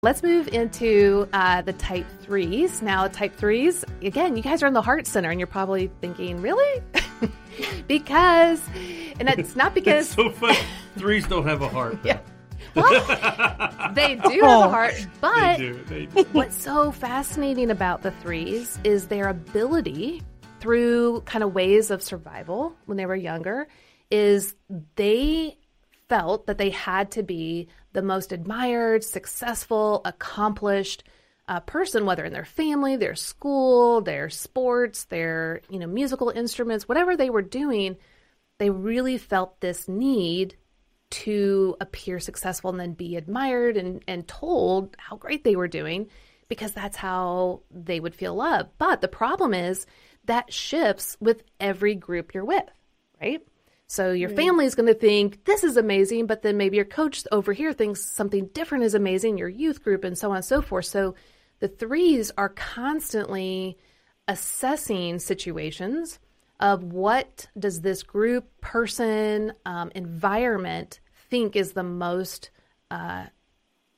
Let's move into uh, the type threes. Now, type threes, again, you guys are in the heart center, and you're probably thinking, really? because, and it's not because. so funny. Threes don't have a heart. Yeah. Well, they do have a heart, but They do. They do. what's so fascinating about the threes is their ability through kind of ways of survival when they were younger is they felt that they had to be the most admired, successful, accomplished uh, person, whether in their family, their school, their sports, their you know musical instruments, whatever they were doing, they really felt this need to appear successful and then be admired and, and told how great they were doing because that's how they would feel loved. But the problem is that shifts with every group you're with, right? So your family is going to think this is amazing, but then maybe your coach over here thinks something different is amazing, your youth group, and so on and so forth. So the threes are constantly assessing situations of what does this group, person, um, environment think is the most uh,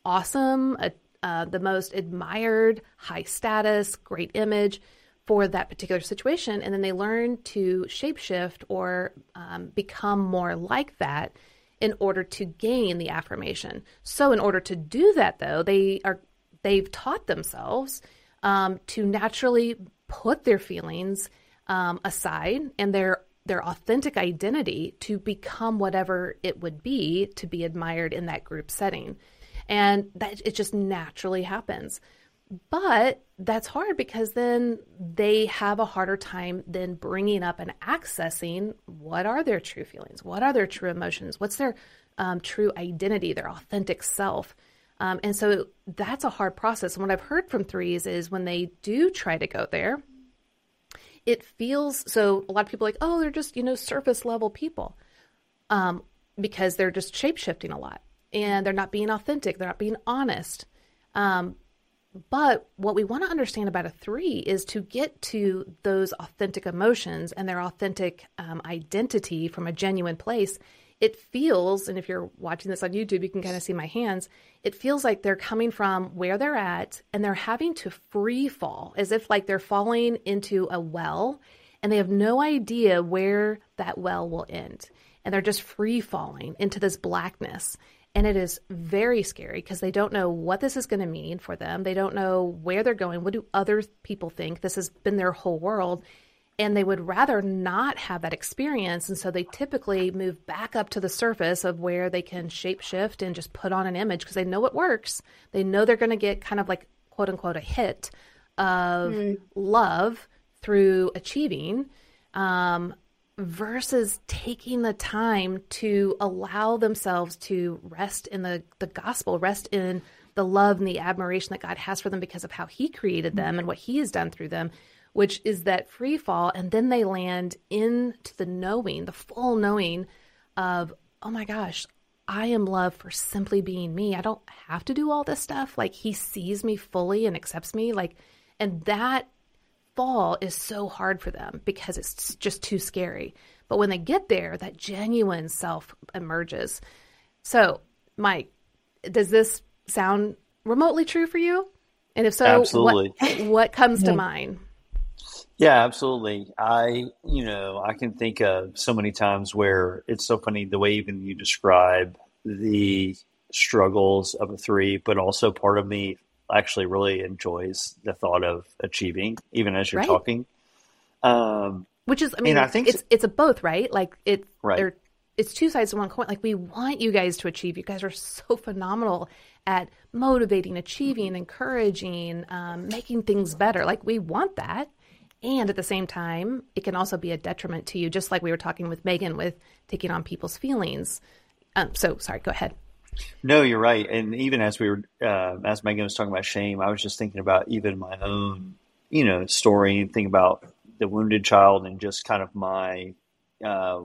awesome, uh, uh, the most admired, high status, great image for that particular situation. And then they learn to shapeshift or um, become more like that in order to gain the affirmation. So, in order to do that, though, they are they've taught themselves um, to naturally put their feelings um, aside and their their authentic identity to become whatever it would be to be admired in that group setting and that it just naturally happens but that's hard because then they have a harder time than bringing up and accessing what are their true feelings what are their true emotions what's their um, true identity their authentic self. Um, and so that's a hard process. And what i've heard from threes is when they do try to go there it feels so a lot of people like oh they're just you know surface level people um, because they're just shape shifting a lot and they're not being authentic. They're not being honest. Um, but what we want to understand about a three is to get to those authentic emotions and their authentic um, identity from a genuine place. It feels, and if you're watching this on YouTube, you can kind of see my hands. It feels like they're coming from where they're at and they're having to free fall as if like they're falling into a well and they have no idea where that well will end. And they're just free falling into this blackness. And it is very scary because they don't know what this is going to mean for them. They don't know where they're going. What do other people think? This has been their whole world. And they would rather not have that experience. And so they typically move back up to the surface of where they can shapeshift and just put on an image because they know it works. They know they're going to get kind of like, quote unquote, a hit of love through achieving. Um, versus taking the time to allow themselves to rest in the, the gospel, rest in the love and the admiration that God has for them because of how He created them and what He has done through them, which is that free fall. And then they land into the knowing, the full knowing of, oh my gosh, I am loved for simply being me. I don't have to do all this stuff. Like He sees me fully and accepts me. Like, and that fall is so hard for them because it's just too scary. But when they get there, that genuine self emerges. So, Mike, does this sound remotely true for you? And if so, Absolutely. what what comes to mind? Yeah, absolutely. I, you know, I can think of so many times where it's so funny the way even you describe the struggles of a three, but also part of me actually really enjoys the thought of achieving, even as you're Right. talking. Um, Which is, I mean, I think it's it's a both, right? Like it, Right. it's two sides of one coin. Like we want you guys to achieve. You guys are so phenomenal at motivating, achieving, encouraging, um, making things better. Like we want that, and at the same time, it can also be a detriment to you. Just like we were talking with Megan with taking on people's feelings. Um, so sorry, go ahead. No, you're right. And even as we were, uh, as Megan was talking about shame, I was just thinking about even my own, you know, story and think about the wounded child and just kind of my, uh,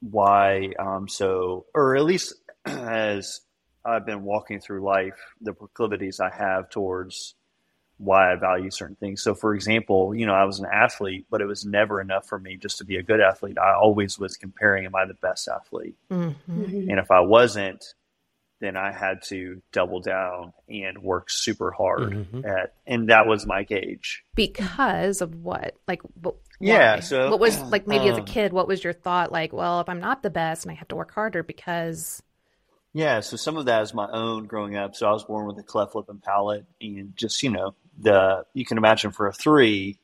why I'm so, or at least as I've been walking through life, the proclivities I have towards why I value certain things. So, for example, you know, I was an athlete, but it was never enough for me just to be a good athlete. I always was comparing, am I the best athlete? Mm-hmm. And if I wasn't, then I had to double down and work super hard Mhm. at, and that was my gauge. Because of what? Like, wh- Yeah, so, what was like maybe as a um, kid? What was your thought? Like, well, if I'm not the best and I have to work harder because Yeah, so some of that is my own growing up. So I was born with a cleft lip and palate, and just you know, the you can imagine for a three,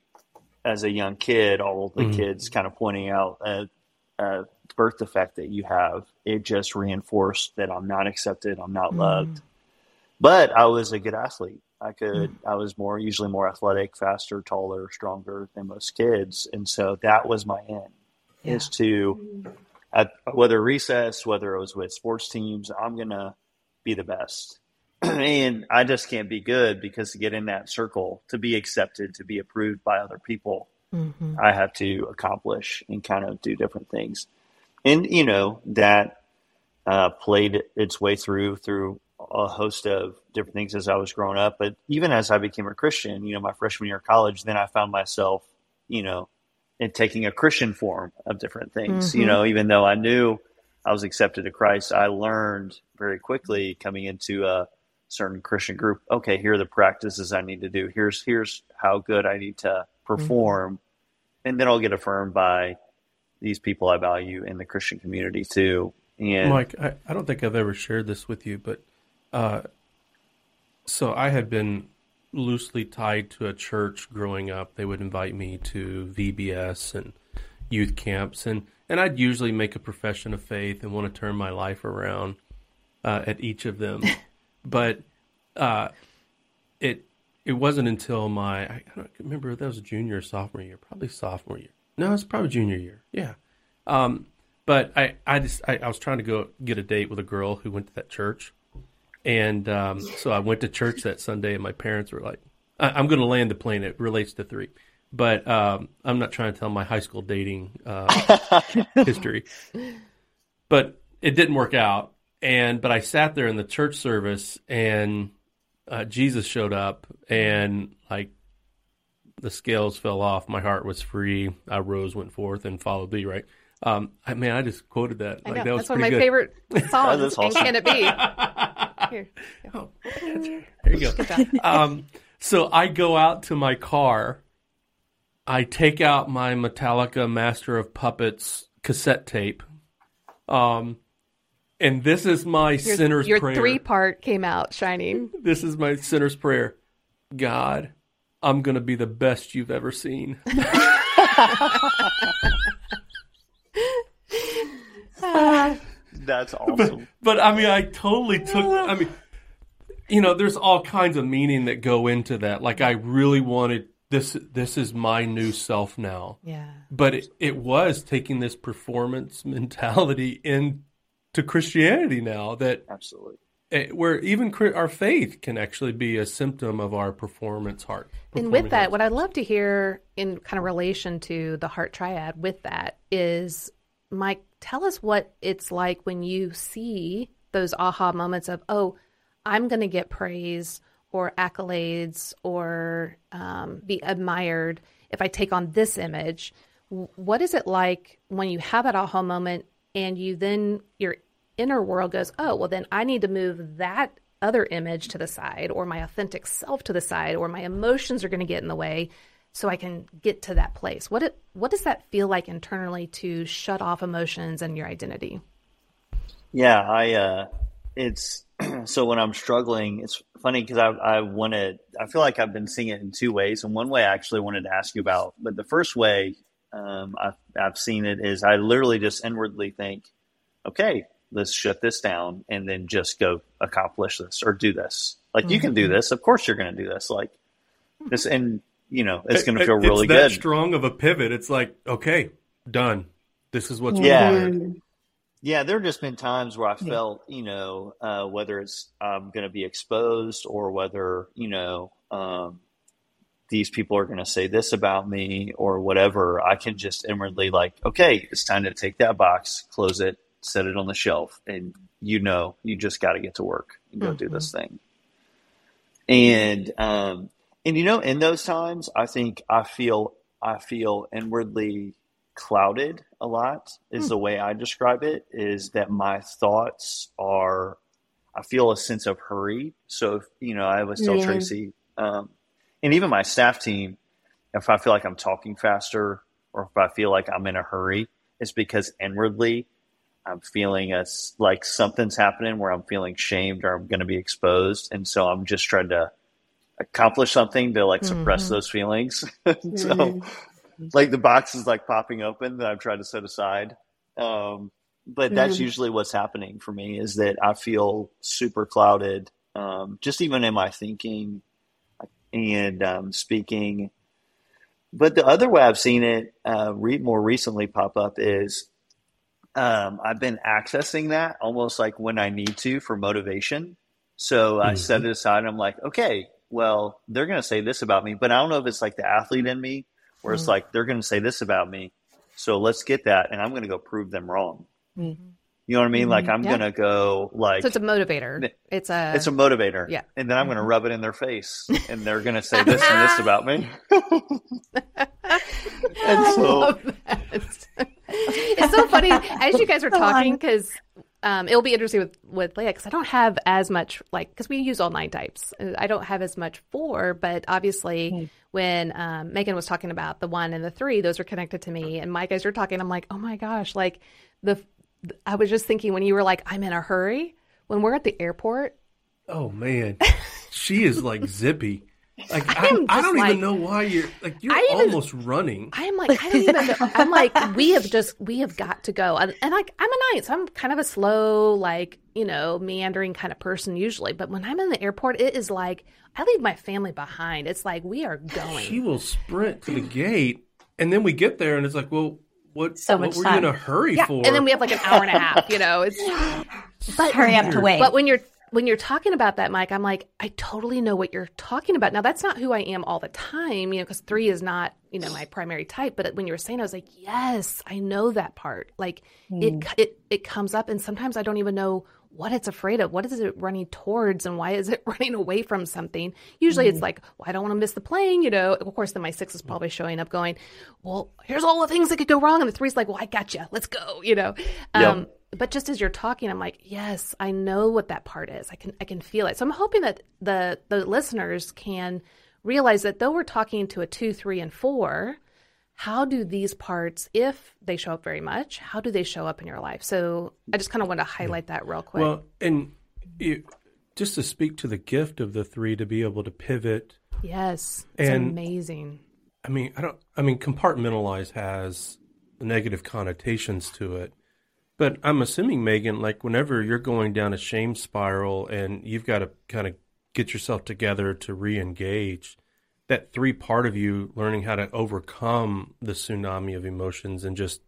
as a young kid, all of the Mhm. kids kind of pointing out a, a birth defect that you have. It just reinforced that I'm not accepted, I'm not loved. But I was a good athlete. I could. I was more usually more athletic, faster, taller, stronger than most kids, and so that was my end. Yeah. Is to at whether recess, whether it was with sports teams, I'm gonna be the best. and I just can't be good because to get in that circle, to be accepted, to be approved by other people, Mhm. I have to accomplish and kind of do different things. And you know that uh, played its way through through a host of different things as I was growing up. But even as I became a Christian, you know, my freshman year of college, then I found myself, you know, in taking a Christian form of different things. You Mhm. know, even though I knew I was accepted to Christ, I learned very quickly coming into a certain Christian group. Okay, here are the practices I need to do. Here's here's how good I need to perform, and then I'll get affirmed by these people I value in the Christian community too. And Mike, I, I don't think I've ever shared this with you, but uh, so I had been loosely tied to a church growing up. They would invite me to VBS and youth camps, and, and I'd usually make a profession of faith and want to turn my life around uh, at each of them. but uh, it it wasn't until my I don't remember that was junior or sophomore year, probably sophomore year. No, it's probably junior year. Yeah. Um, but I, I just I, I was trying to go get a date with a girl who went to that church, and um, so I went to church that Sunday, and my parents were like, I, "I'm going to land the plane." It relates to three, but um, I'm not trying to tell my high school dating uh, history. But it didn't work out, and but I sat there in the church service, and uh, Jesus showed up, and like the scales fell off. My heart was free. I rose, went forth, and followed thee. Right. Um, I mean, I just quoted that. I Like know that was that's one of my good. favorite songs. that's And can it be? Here. Oh, there you go. Good job. um, so I go out to my car. I take out my Metallica Master of Puppets cassette tape. Um, and this is my Your, sinner's your prayer. three part came out shining. This is my sinner's prayer. God, I'm going to be the best you've ever seen. that's awesome. But I mean, I totally took. I mean, you know, there's all kinds of meaning that go into that. Like, I really wanted this. This is my new self now. Yeah. But it, it was taking this performance mentality into Christianity now. That Absolutely. Eh, where even our faith can actually be a symptom of our performance heart. And with that, heart. what I'd love to hear in kind of relation to the heart triad with that is, Mike, tell us what it's like when you see those aha moments of, oh, I'm going to get praise or accolades or um, be admired if I take on this image. What is it like when you have that aha moment and you then, your inner world goes, oh, well, then I need to move that other image to the side or my authentic self to the side or my emotions are going to get in the way so I can get to that place. What it, what does that feel like internally to shut off emotions and your identity? Yeah, I uh it's so when I'm struggling, it's funny because I I wanted I feel like I've been seeing it in two ways, and one way I actually wanted to ask you about, but the first way um, I've I've seen it is I literally just inwardly think, okay, let's shut this down, and then just go accomplish this or do this. Like you can do this, of course you're going to do this. Like this, and you know it's going to feel It's really that good. strong of a pivot. It's like, okay, done. This is what's Yeah. required. Yeah, there have just been times where I felt, you know, uh, whether it's I'm going to be exposed or whether, you know, um, these people are going to say this about me or whatever. I can just inwardly like, okay, it's time to take that box, close it, set it on the shelf, and you know, you just got to get to work and go do this thing. And um, and you know, in those times, I think I feel I feel inwardly clouded a lot. Is the way I describe it. Is that my thoughts are. I feel a sense of hurry. So, if, you know, I was tell Yeah. Tracy, um, and even my staff team, if I feel like I'm talking faster or if I feel like I'm in a hurry, it's because inwardly I'm feeling as like something's happening where I'm feeling shamed or I'm going to be exposed. And so I'm just trying to accomplish something to like suppress Mhm. those feelings. Mm-hmm. so, like the box is like popping open that I've tried to set aside. Um, but that's Mhm. usually what's happening for me is that I feel super clouded, um, just even in my thinking and um, speaking. But the other way I've seen it uh, re- more recently pop up is um, I've been accessing that almost like when I need to for motivation. So I Mhm. set it aside and I'm like, okay, well, they're going to say this about me, but I don't know if it's like the athlete in me where it's Mhm. like, they're going to say this about me. So let's get that. And I'm going to go prove them wrong. Mhm. You know what I mean? Like Mhm. I'm Yeah. going to go like, So it's a motivator. It's a it's a motivator. yeah. And then I'm going to rub it in their face and they're going to say this and this about me. and I so. It's so funny as you guys are talking because um, it'll be interesting with with Leah because I don't have as much like because we use all nine types. I don't have as much four, but obviously Hmm. when um, Megan was talking about the one and the three, those are connected to me. And Mike, as you're talking, I'm like, oh my gosh, like the I was just thinking when you were like, I'm in a hurry. When we're at the airport, Oh man, she is like zippy. Like I, I'm I just don't like- even know why you're like you're even- almost running. I'm like, I don't even know. I'm like, we have just, we have got to go. And, and like, I'm a night, so I'm kind of a slow, like, you know, meandering kind of person usually. But when I'm in the airport, it is like, I leave my family behind. It's like, we are going. She will sprint to the gate, and then we get there, and it's like, well, what? So what much were you in a hurry yeah. for? And then we have like an hour and a half, you know, it's, but, Hurry up to wait. but when you're, when you're talking about that, Mike, I'm like, I totally know what you're talking about. Now, that's not who I am all the time, you know, because three is not, you know, my primary type. But when you were saying, I was like, yes, I know that part. Like it, hmm. it, it comes up, and sometimes I don't even know what it's afraid of. What is it running towards, and why is it running away from something? Usually, it's hmm. like, well, I don't want to miss the plane, you know. Of course, then my six is hmm. probably showing up, going, well, here's all the things that could go wrong, and the three's like, well, I got you, let's go, you know. Um, but just as you're talking i'm like yes i know what that part is. I can i can feel it. So i'm hoping that the the listeners can realize that though we're talking to a two three and four how do these parts if they show up very much how do they show up in your life? So i just kind of want to highlight that real quick. Well, and you, just to speak to the gift of the three to be able to pivot. yes it's And- amazing. I mean, I don't. I mean, compartmentalize has negative connotations to it, but I'm assuming Megan, like whenever you're going down a shame spiral and you've got to kind of get yourself together to re-engage, that three part of you learning how to overcome the tsunami of emotions and just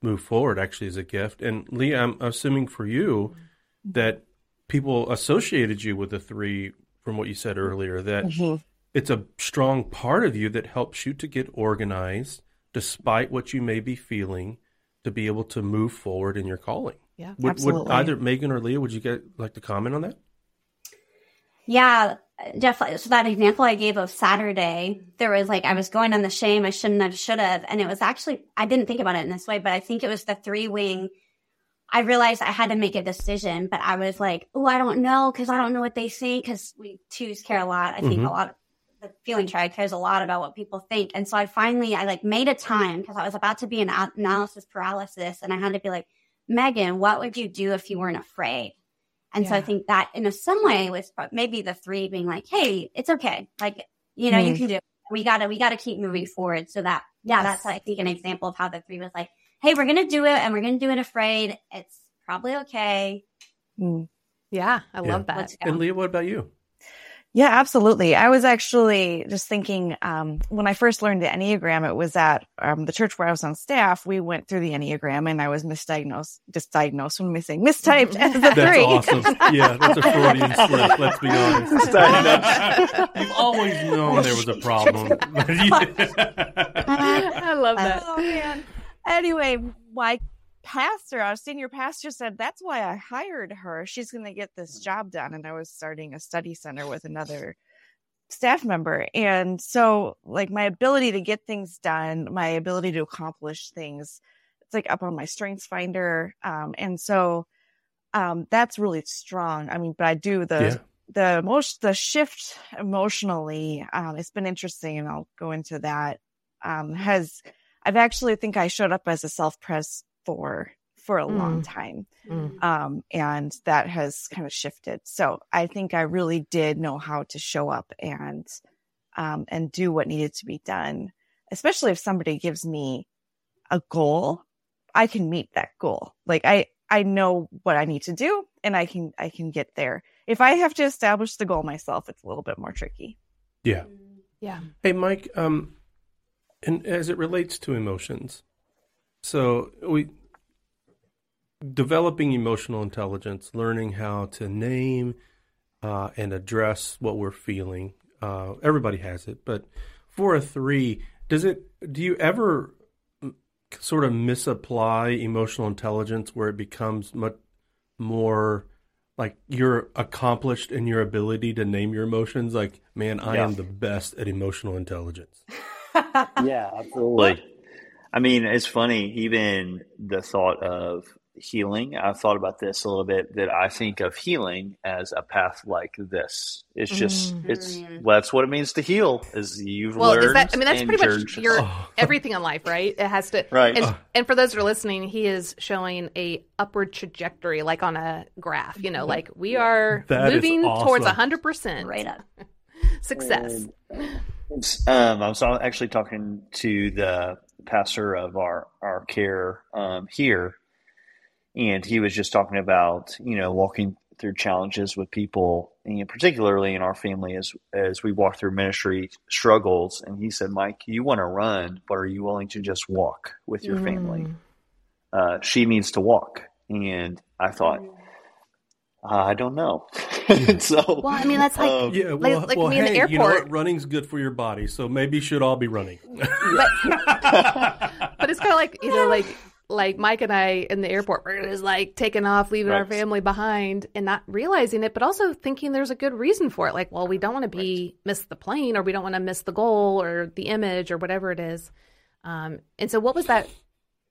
move forward actually is a gift. And Leah, I'm assuming for you that people associated you with the three from what you said earlier that Mhm. it's a strong part of you that helps you to get organized despite what you may be feeling to be able to move forward in your calling. yeah Would, would Absolutely. either Megan or Leah, would you get like to comment on that? Yeah, definitely. So that example I gave of Saturday, there was like I was going on the shame I shouldn't have, should have, and it was actually I didn't think about it in this way, but I think it was the three wing. I realized I had to make a decision, but I was like, oh, I don't know because I don't know what they think because we twos care a lot. I think Mhm. a lot. The feeling triad cares a lot about what people think, and so I finally I like made a time because I was about to be in analysis paralysis, and I had to be like, Megan, what would you do if you weren't afraid? And so I think that in a some way was maybe the three being like, Hey, it's okay. Like, you know, you Mhm. can do it. We gotta, we gotta keep moving forward. So that, yeah, that's, I think an example of how the three was like, Hey, we're going to do it and we're going to do it afraid. It's probably okay. Mm. yeah i Yeah. love that And Leah, what about you? Yeah, absolutely. I was actually just thinking um, when I first learned the Enneagram, it was at um, the church where I was on staff. We went through the Enneagram and I was misdiagnosed, misdiagnosed, what missing, Mistyped as a That's three. awesome. Yeah, that's a Freudian slip. Let's be honest. You've always known there was a problem. i love that Oh man. Anyway, my pastor, our senior pastor said that's why I hired her. She's going to get this job done. And I was starting a study center with another staff member. And so, like, my ability to get things done, my ability to accomplish things, it's like up on my strengths finder. Um, and so, um, that's really strong. I mean, but I do the Yeah. the emotion the shift emotionally. Um, it's been interesting, and I'll go into that. Um, has I've actually think I showed up as a self pres for for a long time, Mm. um, and that has kind of shifted. So I think I really did know how to show up and um, and do what needed to be done, especially if somebody gives me a goal, I can meet that goal. Like I I know what I need to do and I can I can get there. If I have to establish the goal myself, it's a little bit more tricky. Yeah. Yeah. Hey, Mike, um, and as it relates to emotions, so we developing emotional intelligence, learning how to name uh, and address what we're feeling. Uh, everybody has it, but for a three, does it? Do you ever sort of misapply emotional intelligence where it becomes much more? Like you're accomplished in your ability to name your emotions. Like, man, I Yeah. am the best at emotional intelligence. Yeah, absolutely. I mean, it's funny, even the thought of healing. I've thought about this a little bit that I think of healing as a path like this. It's just, mm-hmm. it's, well, that's what it means to heal is you've Well, learned. is that? I mean, that's and pretty you're much just- your Oh. everything in life, right? It has to. Right. And, and for those who are listening, he is showing a upward trajectory, like on a graph. You know, mm-hmm. like we are That is moving towards awesome. hundred percent Right up. success. Um, I was actually talking to the pastor of our our care um, here, and he was just talking about you know walking through challenges with people, and particularly in our family as as we walk through ministry struggles. And he said, "Mike, you want to run, but are you willing to just walk with your family?" Uh, she needs to walk, and I thought, I don't know. so, Well, I mean, that's like um, Yeah, well, like well me in the hey, you know airport. what? Running's good for your body, so maybe you should all be running. But it's kind of like you know, like like Mike and I in the airport, we're just like taking off, leaving our family behind, and not realizing it, but also thinking there's a good reason for it. Like, well, we don't want to be miss the plane, or we don't want to miss the goal, or the image, or whatever it is. Um, and so, what was that?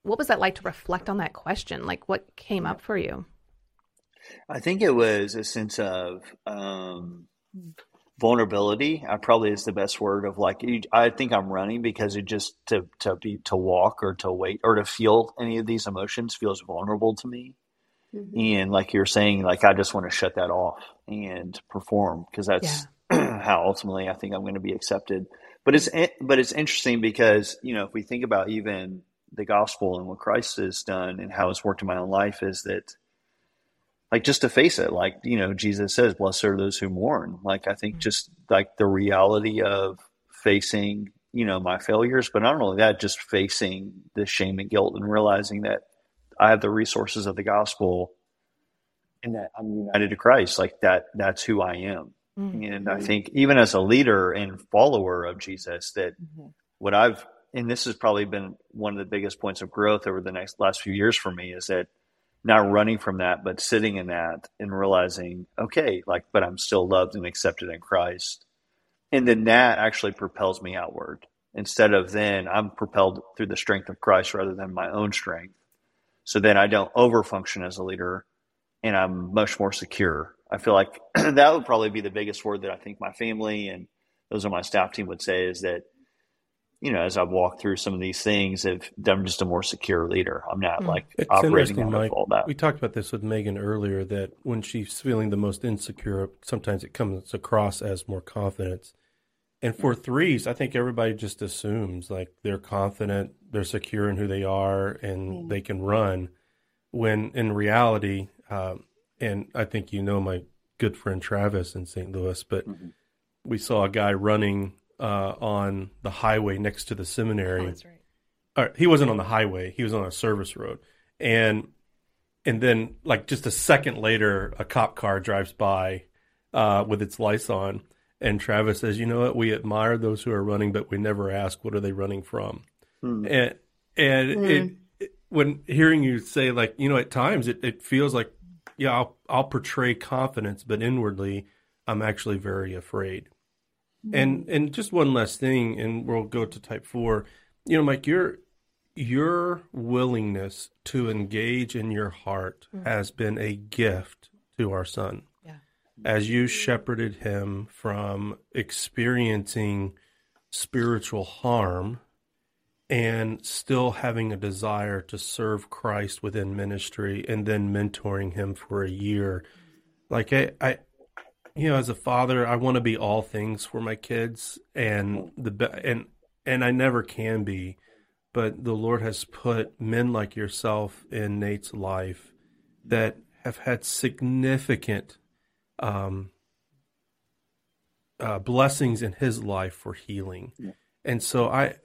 What was that like to reflect on that question? Like, what came up for you? I think it was a sense of um, hmm. vulnerability. I probably is the best word of like I think I'm running because it just to to be to walk or to wait or to feel any of these emotions feels vulnerable to me. Mm-hmm. And like you're saying, like I just want to shut that off and perform because that's how ultimately I think I'm going to be accepted. But it's eh, but it's interesting because you know if we think about even the gospel and what Christ has done and how it's worked in my own life is that like just to face it like you know jesus says blessed are those who mourn. Like i think mm-hmm. just like the reality of facing you know my failures but not only that just facing the shame and guilt and realizing that i have the resources of the gospel and that i'm united to christ like that that's who i am. Mm-hmm. And i think even as a leader and follower of jesus that mm-hmm. what i've and this has probably been one of the biggest points of growth over the next last few years for me is that not running from that, but sitting in that and realizing, okay, like, but I'm still loved and accepted in Christ. And then that actually propels me outward instead of then I'm propelled through the strength of Christ rather than my own strength. So then I don't overfunction as a leader and I'm much more secure. I feel like that would probably be the biggest word that I think my family and those on my staff team would say is that you know, as I've walked through some of these things, if I'm just a more secure leader. I'm not hmm. like It's operating interesting, out Mike. of all that. We talked about this with Megan earlier that when she's feeling the most insecure, sometimes it comes across as more confidence. And for threes, I think everybody just assumes like they're confident, they're secure in who they are, and hmm. they can run. When in reality, um, and I think you know my good friend Travis in St. Louis, but mm-hmm. we saw a guy running uh, on the highway next to the seminary. Oh, that's right. or he wasn't on the highway. He was on a service road. And and then like just a second later a cop car drives by uh, with its lights on. And travis says you know what? We admire those who are running but we never ask what are they running from? And and it, it when hearing you say like you know at times it, it feels like yeah I'll, I'll portray confidence but inwardly i'm actually very afraid and mm-hmm. and just one last thing, and we'll go to type four. You know, Mike, you're your willingness to engage in your heart mm-hmm. has been a gift to our son. Yeah. As you shepherded him from experiencing spiritual harm and still having a desire to serve Christ within ministry and then mentoring him for a year. Like I, I you know, as a father, I want to be all things for my kids and the and and I never can be, but the Lord has put men like yourself in Nate's life that have had significant um, uh, blessings in his life for healing, and so I.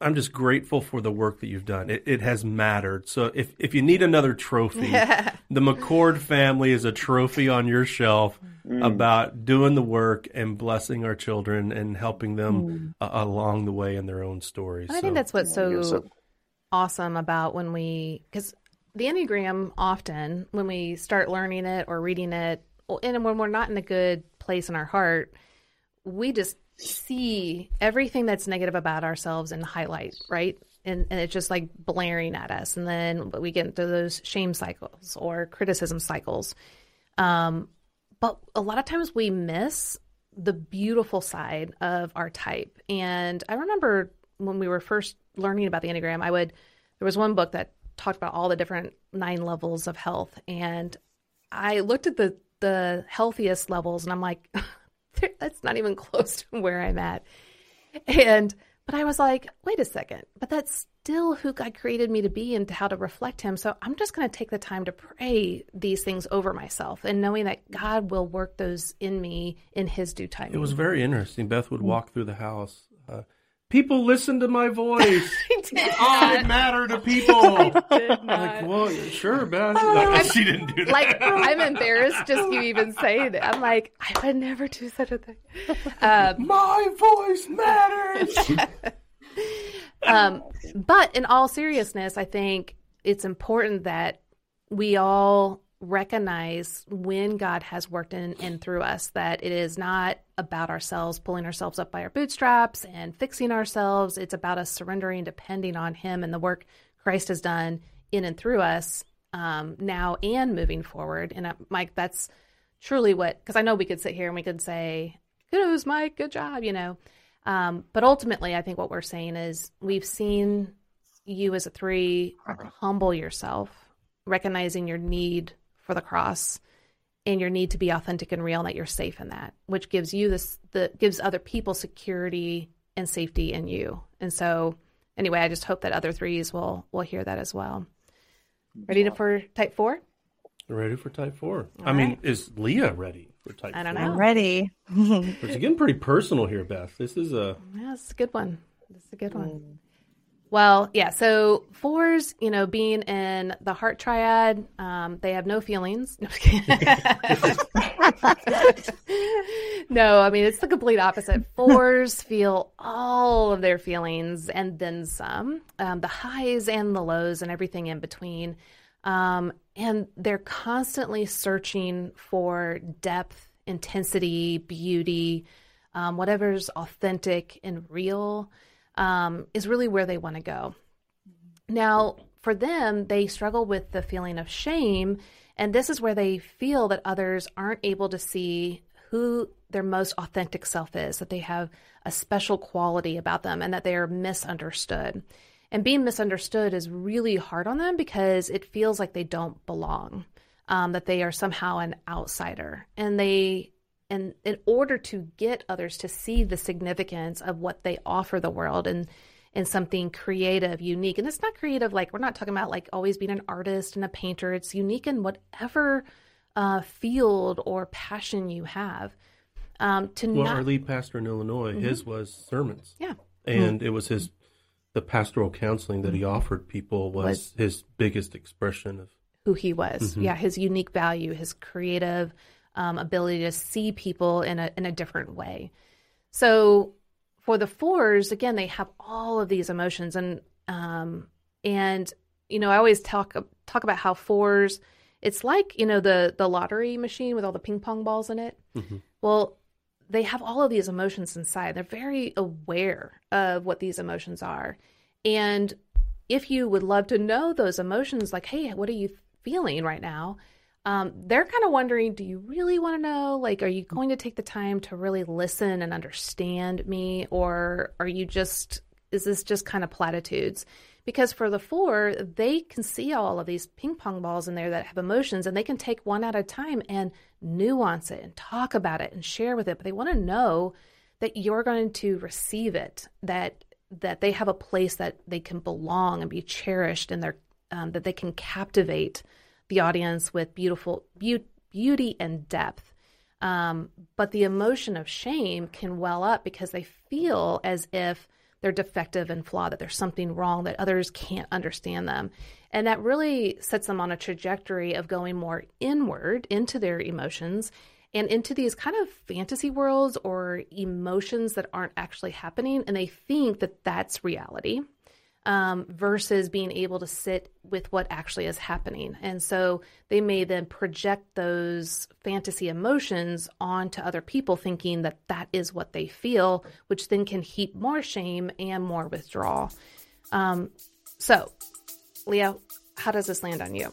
I'm just grateful for the work that you've done. It, it has mattered. So if, if you need another trophy, the McCord family is a trophy on your shelf about doing the work and blessing our children and helping them uh, along the way in their own stories. And I think that's what's so, so- awesome about when we, because the Enneagram often, when we start learning it or reading it, and when we're not in a good place in our heart, we just see everything that's negative about ourselves in highlight, right? And, and it's just like blaring at us. And then we get into those shame cycles or criticism cycles. Um, but a lot of times we miss the beautiful side of our type. And I remember when we were first learning about the Enneagram, I would, there was one book that talked about all the different nine levels of health. And I looked at the, the healthiest levels and I'm like, that's not even close to where I'm at. And, but I was like, wait a second, but that's still who God created me to be and how to reflect Him. So I'm just going to take the time to pray these things over myself and knowing that God will work those in me in His due time. It was very interesting. Beth would walk through the house. Uh, people listen to my voice. I matter to people. Like, well, sure, Beth. Like, she didn't do that. like I'm embarrassed just you even saying it. I'm like, I would never do such a thing. Um, my voice matters. um, but in all seriousness, I think it's important that we all recognize when God has worked in and through us that it is not about ourselves pulling ourselves up by our bootstraps and fixing ourselves. It's about us surrendering, depending on Him and the work Christ has done in and through us um, now and moving forward. And uh, Mike, that's truly what because I know we could sit here and we could say, "Kudos, Mike, good job," you know. Um, but ultimately, I think what we're saying is we've seen you as a three humble yourself, recognizing your need for the cross and your need to be authentic and real, and that you're safe in that, which gives you this the gives other people security and safety in you. And so, anyway, I just hope that other threes will will hear that as well. Ready to, for type four? ready for type four. I mean, is Leah ready for type I don't four? know. I'm ready. It's getting pretty personal here, Beth. This is a Yeah, it's a good one. It's a good one. Mm. Well, yeah. So fours, you know, being in the heart triad, um, they have no feelings. No, I mean it's the complete opposite. Fours feel all of their feelings and then some, um, the highs and the lows and everything in between. Um, and they're constantly searching for depth, intensity, beauty, um, whatever's authentic and real um, is really where they want to go. Now, for them, they struggle with the feeling of shame, and this is where they feel that others aren't able to see who their most authentic self is, that they have a special quality about them, and that they are misunderstood. And being misunderstood is really hard on them because it feels like they don't belong, um, that they are somehow an outsider, and they and in order to get others to see the significance of what they offer the world and and something creative, unique. And it's not creative like we're not talking about like always being an artist and a painter. It's unique in whatever uh, field or passion you have. Um, to well, not, our lead pastor in Illinois. His was sermons. yeah, and it was his the pastoral counseling that he offered people was, Was- his biggest expression of who he was. Yeah, his unique value, his creative um, ability to see people in a in a different way. So for the fours, again, they have all of these emotions, and um, and you know, I always talk talk about how fours. It's like you know the the lottery machine with all the ping pong balls in it. Well, they have all of these emotions inside. They're very aware of what these emotions are, and if you would love to know those emotions, like, hey, what are you feeling right now? Um, they're kind of wondering, do you really want to know? Like, are you going to take the time to really listen and understand me? Or are you just, is this just kind of platitudes? Because for the four, they can see all of these ping pong balls in there that have emotions and they can take one at a time and nuance it and talk about it and share with it. But they want to know that you're going to receive it, that that they have a place that they can belong and be cherished and they're um, that they can captivate the audience with beautiful be- beauty and depth um, but the emotion of shame can well up because they feel as if they're defective and flawed that there's something wrong that others can't understand them and that really sets them on a trajectory of going more inward into their emotions and into these kind of fantasy worlds or emotions that aren't actually happening. And they think that that's reality um, versus being able to sit with what actually is happening. And so they may then project those fantasy emotions onto other people, thinking that that is what they feel, which then can heap more shame and more withdrawal. Um, so, Leah, how does this land on you?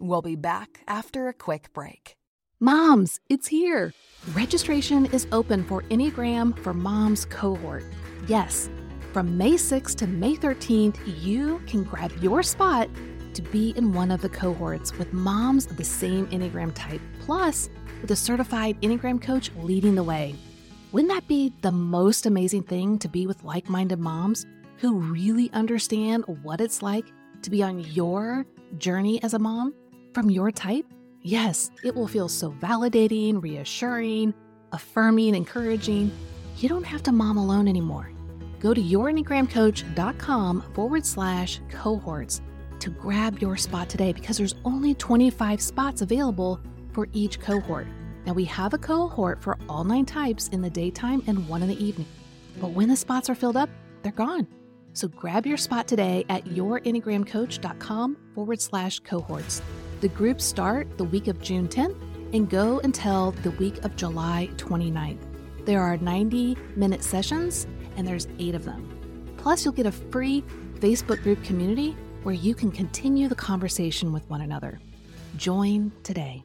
We'll be back after a quick break. Moms, it's here. Registration is open for Enneagram for Moms cohort. Yes, from May 6th to May 13th, you can grab your spot to be in one of the cohorts with moms of the same Enneagram type, plus with a certified Enneagram coach leading the way. Wouldn't that be the most amazing thing to be with like minded moms who really understand what it's like to be on your journey as a mom? from your type? Yes, it will feel so validating, reassuring, affirming, encouraging. You don't have to mom alone anymore. Go to yourenneagramcoach.com forward slash cohorts to grab your spot today because there's only 25 spots available for each cohort. Now, we have a cohort for all nine types in the daytime and one in the evening. But when the spots are filled up, they're gone. So grab your spot today at yourenneagramcoach.com forward slash cohorts. The groups start the week of June 10th and go until the week of July 29th. There are 90 minute sessions and there's eight of them. Plus, you'll get a free Facebook group community where you can continue the conversation with one another. Join today.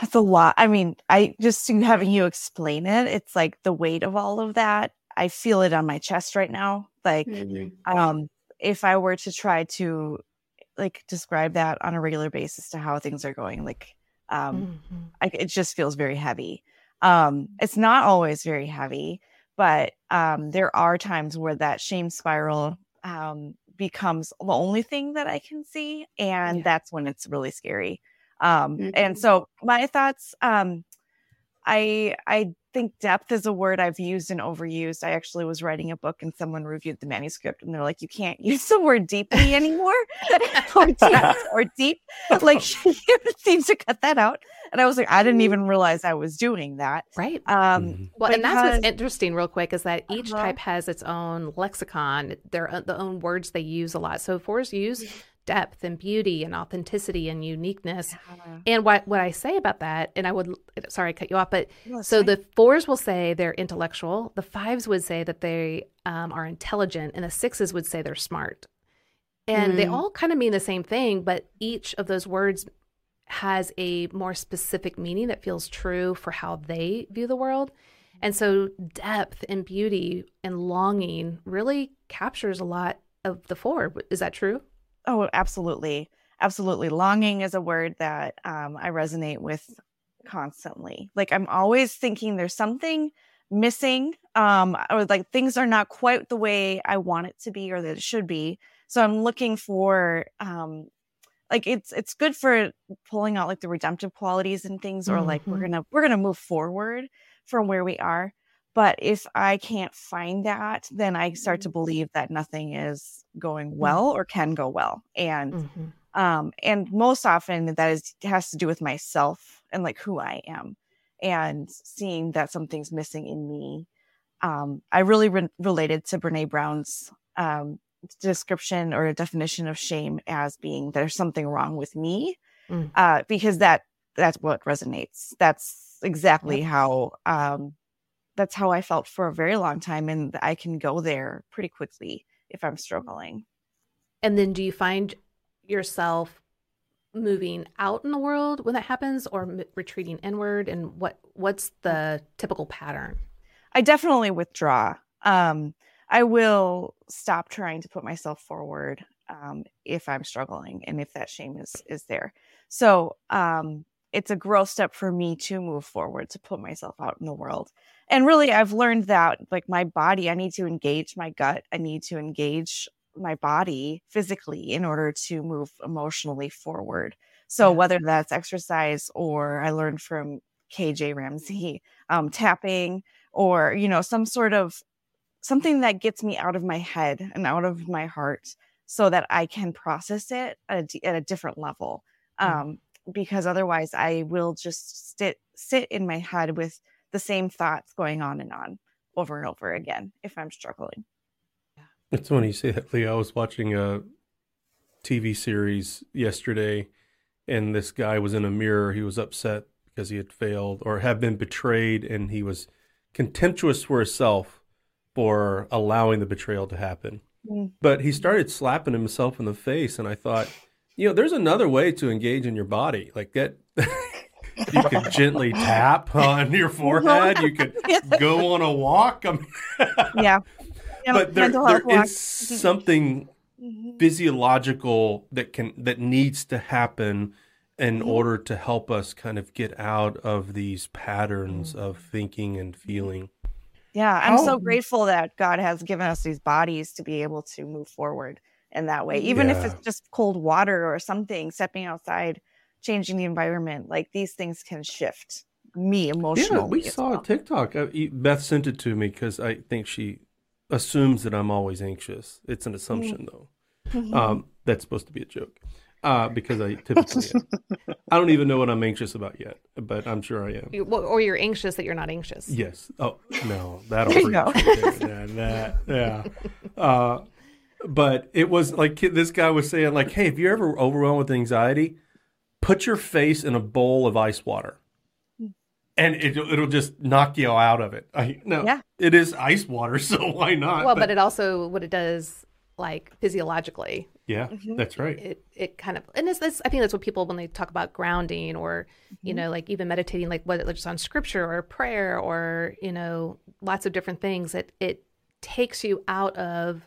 That's a lot. I mean, I just having you explain it, it's like the weight of all of that. I feel it on my chest right now. Like, mm-hmm. um, if I were to try to like describe that on a regular basis to how things are going, like um, mm-hmm. I, it just feels very heavy. Um, it's not always very heavy, but um, there are times where that shame spiral um, becomes the only thing that I can see, and yeah. that's when it's really scary. Um, mm-hmm. And so my thoughts, um, I I think depth is a word I've used and overused. I actually was writing a book and someone reviewed the manuscript and they're like, you can't use the word deeply anymore or, deep, or deep. Like she seems to cut that out. And I was like, I didn't even realize I was doing that. Right. Um, mm-hmm. well, because, and that's what's interesting, real quick, is that each uh-huh. type has its own lexicon, their the own words they use a lot. So fours use depth and beauty and authenticity and uniqueness. Yeah. And what what I say about that, and I would sorry I cut you off, but so the fours will say they're intellectual, the fives would say that they um, are intelligent, and the sixes would say they're smart. And mm. they all kind of mean the same thing, but each of those words has a more specific meaning that feels true for how they view the world. And so depth and beauty and longing really captures a lot of the four. Is that true? Oh, absolutely. Absolutely. Longing is a word that um, I resonate with constantly. Like I'm always thinking there's something missing um, or like things are not quite the way I want it to be or that it should be. So I'm looking for um, like it's it's good for pulling out like the redemptive qualities and things or mm-hmm. like we're mm-hmm. going to we're going to move forward from where we are. But if I can't find that, then I start to mm-hmm. believe that nothing is going mm. well or can go well. And mm-hmm. um and most often that is has to do with myself and like who I am and seeing that something's missing in me. Um I really re- related to Brené Brown's um description or definition of shame as being there's something wrong with me. Mm. Uh because that that's what resonates. That's exactly yep. how um that's how I felt for a very long time, and I can go there pretty quickly if I'm struggling. And then do you find yourself moving out in the world when that happens or m- retreating inward and what what's the typical pattern? I definitely withdraw. Um, I will stop trying to put myself forward um, if I'm struggling and if that shame is is there. So um, it's a growth step for me to move forward to put myself out in the world. And really, I've learned that like my body, I need to engage my gut. I need to engage my body physically in order to move emotionally forward. So Yeah. whether that's exercise or I learned from KJ Ramsey, um, tapping or you know some sort of something that gets me out of my head and out of my heart so that I can process it at a, at a different level. Um, because otherwise I will just sit sit in my head with the same thoughts going on and on over and over again if I'm struggling. It's funny you say that, Leah. I was watching a TV series yesterday, and this guy was in a mirror. He was upset because he had failed or had been betrayed, and he was contemptuous for himself for allowing the betrayal to happen. Mm. But he started slapping himself in the face, and I thought, you know, there's another way to engage in your body. Like that, you could gently tap on your forehead. You could go on a walk. I mean, Yeah. Yeah, but there, mental there walk. is something Mhm. physiological that can that needs to happen in Mhm. order to help us kind of get out of these patterns Mm-hmm. of thinking and feeling. Yeah, I'm so grateful that God has given us these bodies to be able to move forward in that way. Even if it's just cold water or something, stepping outside, changing the environment, like these things can shift me emotionally. Yeah, we saw well. a TikTok. Uh, e- Beth sent it to me because I think she assumes that I'm always anxious. It's an assumption, though. Mm-hmm. Um, that's supposed to be a joke uh, because I typically am. I don't even know what I'm anxious about yet, but I'm sure I am. You- well, Or you're anxious that you're not anxious. Yes. Oh no, that'll There you go. Yeah, that, yeah. Uh, but it was like this guy was saying, like, hey, if you're ever overwhelmed with anxiety, put your face in a bowl of ice water, and it, it'll just knock you out of it. I no, Yeah. it is ice water, so why not? Well, but it also what it does like physiologically yeah, Mhm. that's right. it it kind of and it's this I think that's what people when they talk about grounding or you Mm-hmm. know like even meditating like whether it's on scripture or prayer or you know lots of different things it it takes you out of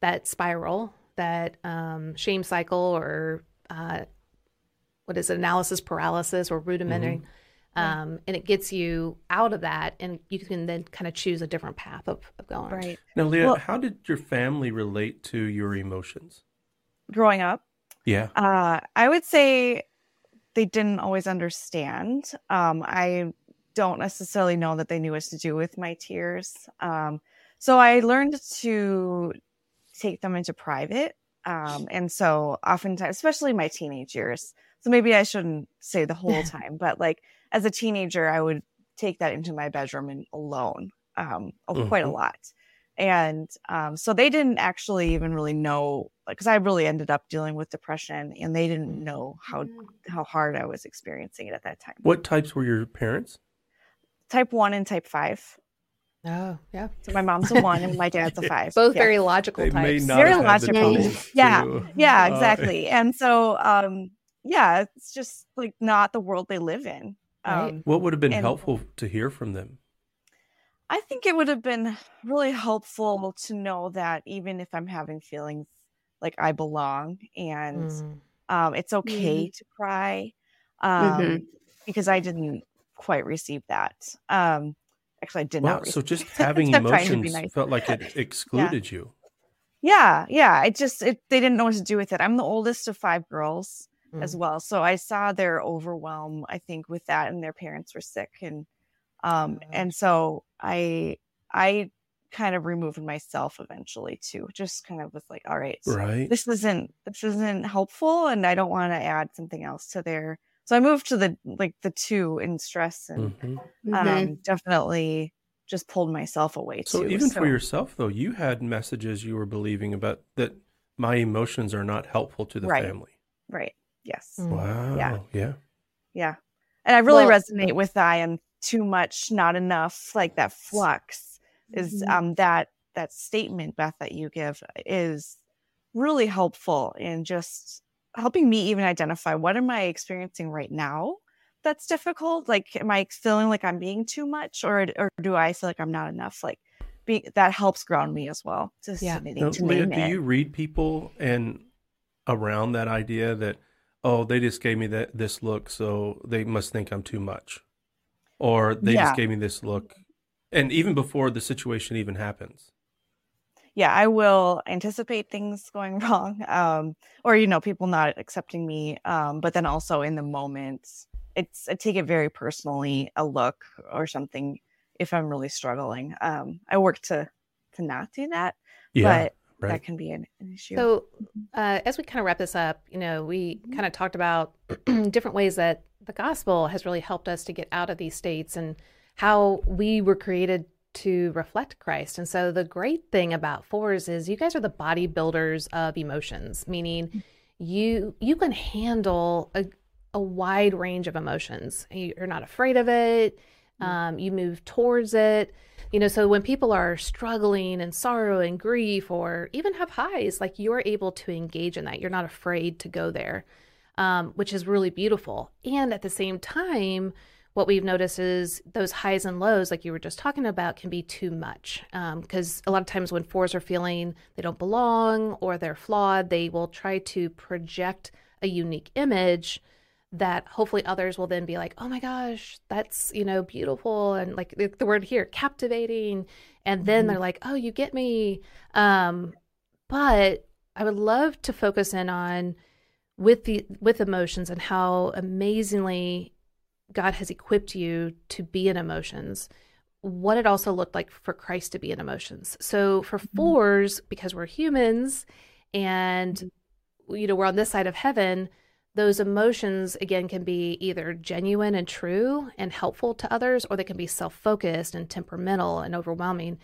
that spiral that um, shame cycle or uh, what is it analysis paralysis or rudimentary um, and it gets you out of that and you can then kind of choose a different path of, of going Right. Now, Leah, Well- how did your family relate to your emotions? Growing up, Yeah. Uh, I would say they didn't always understand. Um, I don't necessarily know that they knew what to do with my tears. Um, so I learned to take them into private. Um, and so oftentimes, especially my teenage years, so maybe I shouldn't say the whole time, but like as a teenager, I would take that into my bedroom and alone, um, a- quite a Mhm. lot. And um, so they didn't actually even really know, because I really ended up dealing with depression, and they didn't know how how hard I was experiencing it at that time. What types were your parents? Type one and type five. oh yeah So my mom's a one and my dad's a five. both Yeah. very logical They may types not Very have had the logical. Yeah. to, Yeah, uh, exactly. and so, um, yeah, it's just like not the world they live in. Right. Um, What would have been And- helpful to hear from them? I think it would have been really helpful to know that even if I'm having feelings like I belong and Mm. um, it's okay to cry um, Mhm. because I didn't quite receive that. Um, actually, I did Well, not. so just having I'm trying to be emotions nice. felt like it excluded you. Yeah, yeah. It just it, they didn't know what to do with it. I'm the oldest of five girls as Mm. well, so I saw their overwhelm. I think with that, and their parents were sick, and um, Oh. and so I I kind of removed myself eventually too. Just kind of was like, all right, Right. this isn't this isn't helpful, and I don't want to add something else to their. So I moved to the like the two in stress and Mhm. Mhm. um, definitely just pulled myself away So too. even for yourself, though, you had messages you were believing about that my emotions are not helpful to the Right. family. right, yes. Mm. Wow. Yeah. Yeah. Yeah. And I really Well- resonate with I am too much, not enough, like that flux is Mhm. um that that statement, Beth, that you give is really helpful in just helping me even identify what am I experiencing right now that's difficult. Like, am I feeling like I'm being too much, or or do I feel like I'm not enough? Like, be, that helps ground me as well. To, Yeah. Now, to Leah, do it. you read people and around that idea that oh they just gave me that this look so they must think I'm too much, or they Yeah. just gave me this look, and even before the situation even happens. yeah, I will anticipate things going wrong, um, or you know, people not accepting me. Um, but then also in the moment, it's I take it very personally, a look or something. If I'm really struggling, um, I work to to not do that, Yeah, but right. that can be an, an issue. So, uh, as we kind of wrap this up, you know, we kind of talked about different ways that the gospel has really helped us to get out of these states and how we were created to reflect Christ. And so, the great thing about fours is you guys are the bodybuilders of emotions, meaning you you can handle a, a wide range of emotions. You're not afraid of it. Um, you move towards it. You know, so when people are struggling and sorrow and grief, or even have highs, like you're able to engage in that. You're not afraid to go there, um, which is really beautiful. And at the same time, what we've noticed is those highs and lows, like you were just talking about, can be too much. Because a lot of times when fours are feeling they don't belong or they're flawed, they will try to project a unique image that hopefully others will then be like, oh my gosh, that's, you know, beautiful. And like the, the word here, captivating. And then mm-hmm. they're like, oh, you get me. Um, but I would love to focus in on with the with emotions and how amazingly God has equipped you to be in emotions. What it also looked like for Christ to be in emotions. So for mm-hmm. fours, because we're humans and mm-hmm. you know we're on this side of heaven, those emotions again can be either genuine and true and helpful to others, or they can be self-focused and temperamental and overwhelming.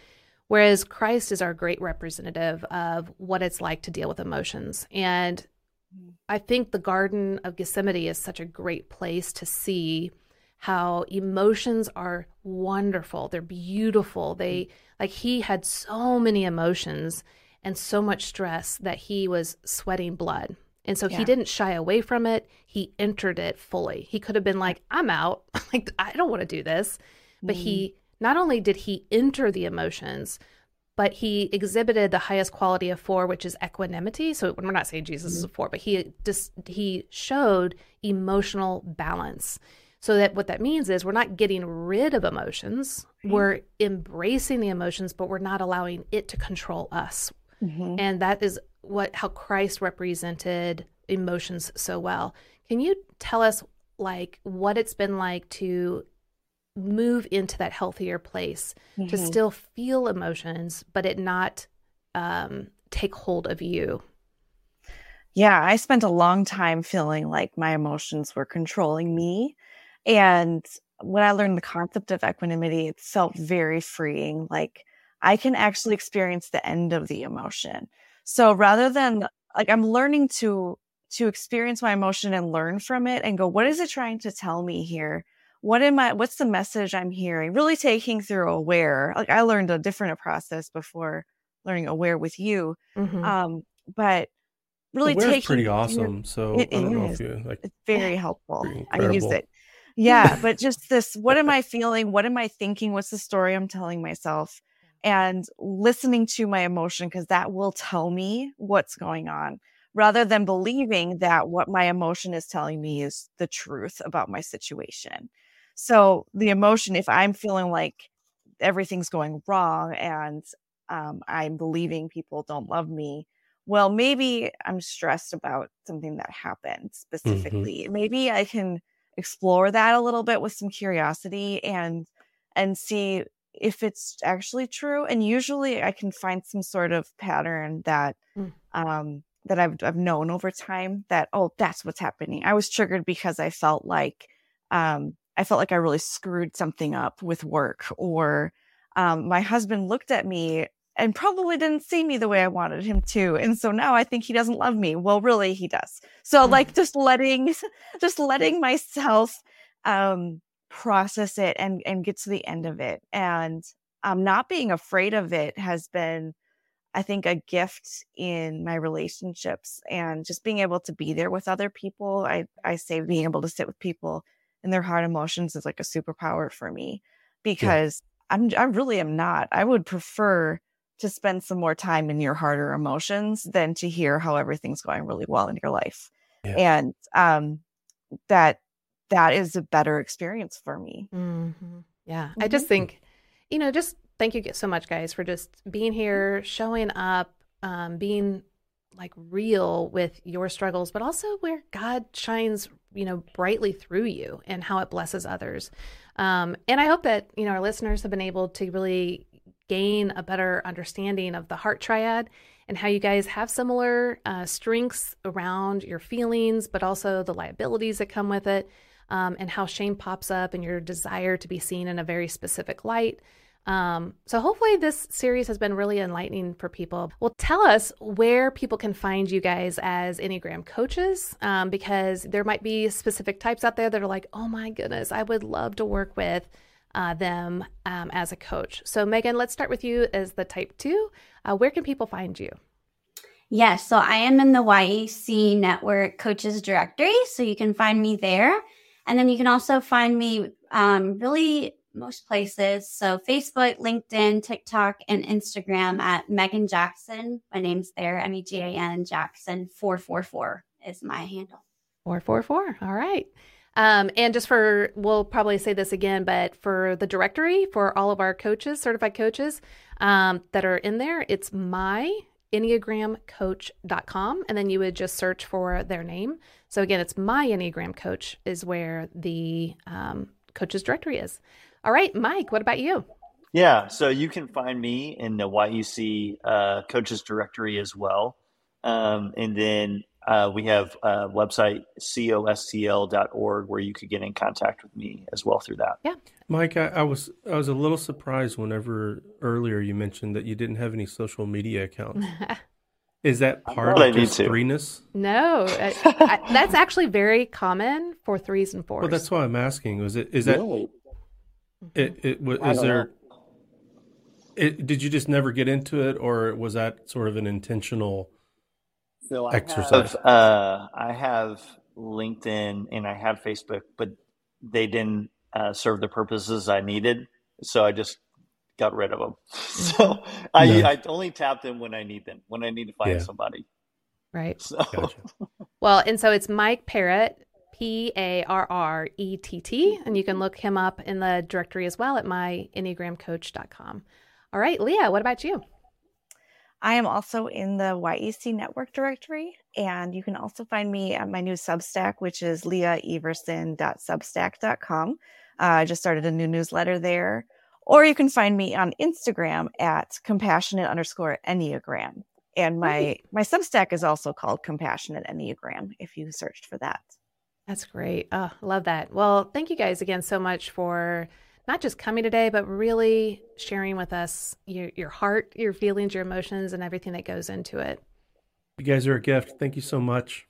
Whereas Christ is our great representative of what it's like to deal with emotions. And mm-hmm. I think the Garden of Gethsemane is such a great place to see how emotions are wonderful. They're beautiful. They mm-hmm. like he had so many emotions and so much stress that he was sweating blood. And so he didn't shy away from it. He entered it fully. He could have been like, I'm out. like, I don't want to do this. But he not only did he enter the emotions, but he exhibited the highest quality of four, which is equanimity. So we're not saying Jesus is a four, but he just he showed emotional balance. So that what that means is we're not getting rid of emotions. We're embracing the emotions, but we're not allowing it to control us. Mhm. And that is what how Christ represented emotions so well. Can you tell us like what it's been like to move into that healthier place to Mhm. still feel emotions but it not um, take hold of you Yeah, I spent a long time feeling like my emotions were controlling me. And when I learned the concept of equanimity, it felt very freeing. Like I can actually experience the end of the emotion. So rather than like I'm learning to to experience my emotion and learn from it and go, what is it trying to tell me here? What am I what's the message I'm hearing? Really taking through aware. Like I learned a different process before learning aware with you. Mhm. Um, but really Aware's taking pretty through- awesome. So It I don't know is. if you like. it's very helpful. I use it. Yeah, but just this what am I feeling? What am I thinking? What's the story I'm telling myself? And listening to my emotion because that will tell me what's going on rather than believing that what my emotion is telling me is the truth about my situation. So the emotion, if I'm feeling like everything's going wrong and um, I'm believing people don't love me, well, maybe I'm stressed about something that happened specifically. Maybe I can explore that a little bit with some curiosity and and see if it's actually true. And usually, I can find some sort of pattern that Mm. um, that I've I've known over time that oh, that's what's happening. I was triggered because I felt like um, I felt like I really screwed something up with work, or um, my husband looked at me and probably didn't see me the way I wanted him to. And so now I think he doesn't love me. Well, really he does. So Mhm. like just letting just letting myself um process it and and get to the end of it and um not being afraid of it has been i think a gift in my relationships and just being able to be there with other people i i say being able to sit with people and their hard emotions is like a superpower for me because yeah. i'm i really am not i would prefer to spend some more time in your harder emotions than to hear how everything's going really well in your life yeah. and um that that is a better experience for me. Mm-hmm. Yeah. Mm-hmm. I just think, you know, just thank you so much, guys, for just being here, showing up, um, being like real with your struggles, but also where God shines, you know, brightly through you and how it blesses others. Um, and I hope that, you know, our listeners have been able to really gain a better understanding of the heart triad and how you guys have similar uh, strengths around your feelings, but also the liabilities that come with it um, and how shame pops up and your desire to be seen in a very specific light. Um, so hopefully this series has been really enlightening for people. Well, tell us where people can find you guys as Enneagram coaches, um, because there might be specific types out there that are like, oh my goodness, I would love to work with uh, them um, as a coach. So Megan, let's start with you as the type two. Uh, where can people find you? Yes, so I am in the YEC Network Coaches Directory, so you can find me there. And then you can also find me um, really most places. So Facebook, LinkedIn, TikTok, and Instagram at Megan Jackson. My name's there, M E G A N Jackson 444 is my handle. 444. All right. Um, and just for, we'll probably say this again, but for the directory for all of our coaches, certified coaches um, that are in there, it's my enneagramcoach.com and then you would just search for their name. So again it's my enneagram coach is where the um, coaches directory is. All right mike what about you? Yeah so you can find me in the YEC uh, coaches directory as well. Um, and then uh, we have a website costl.org where you could get in contact with me as well through that. Yeah. Mike I, I, was i was a little surprised whenever earlier you mentioned that you didn't have any social media accounts. Is that part of just threeness no I, I, that's actually very common for threes and fours. Well that's why i'm asking. Was it is that really? it, it, it is there it, did you just never get into it or was that sort of an intentional so I exercise. Have, uh, I have LinkedIn and I have Facebook, but they didn't uh, serve the purposes I needed, so I just got rid of them. so I, yeah. I only tap them when I need them, when I need to find yeah. somebody. Right. So. Gotcha. well, and so it's Mike Parrett, P A R R E T T, and you can look him up in the directory as well at myenneagramcoach.com. All right, Leah, what about you? I am also in the YEC network directory, and you can also find me at my new Substack, which is leaheverson.substack.com. Uh, I just started a new newsletter there. Or you can find me on Instagram at compassionate underscore Enneagram. And my, my Substack is also called Compassionate Enneagram if you searched for that. That's great. Oh, love that. Well, thank you guys again so much for not just coming today, but really sharing with us your, your heart, your feelings, your emotions, and everything that goes into it. You guys are a gift. Thank you so much.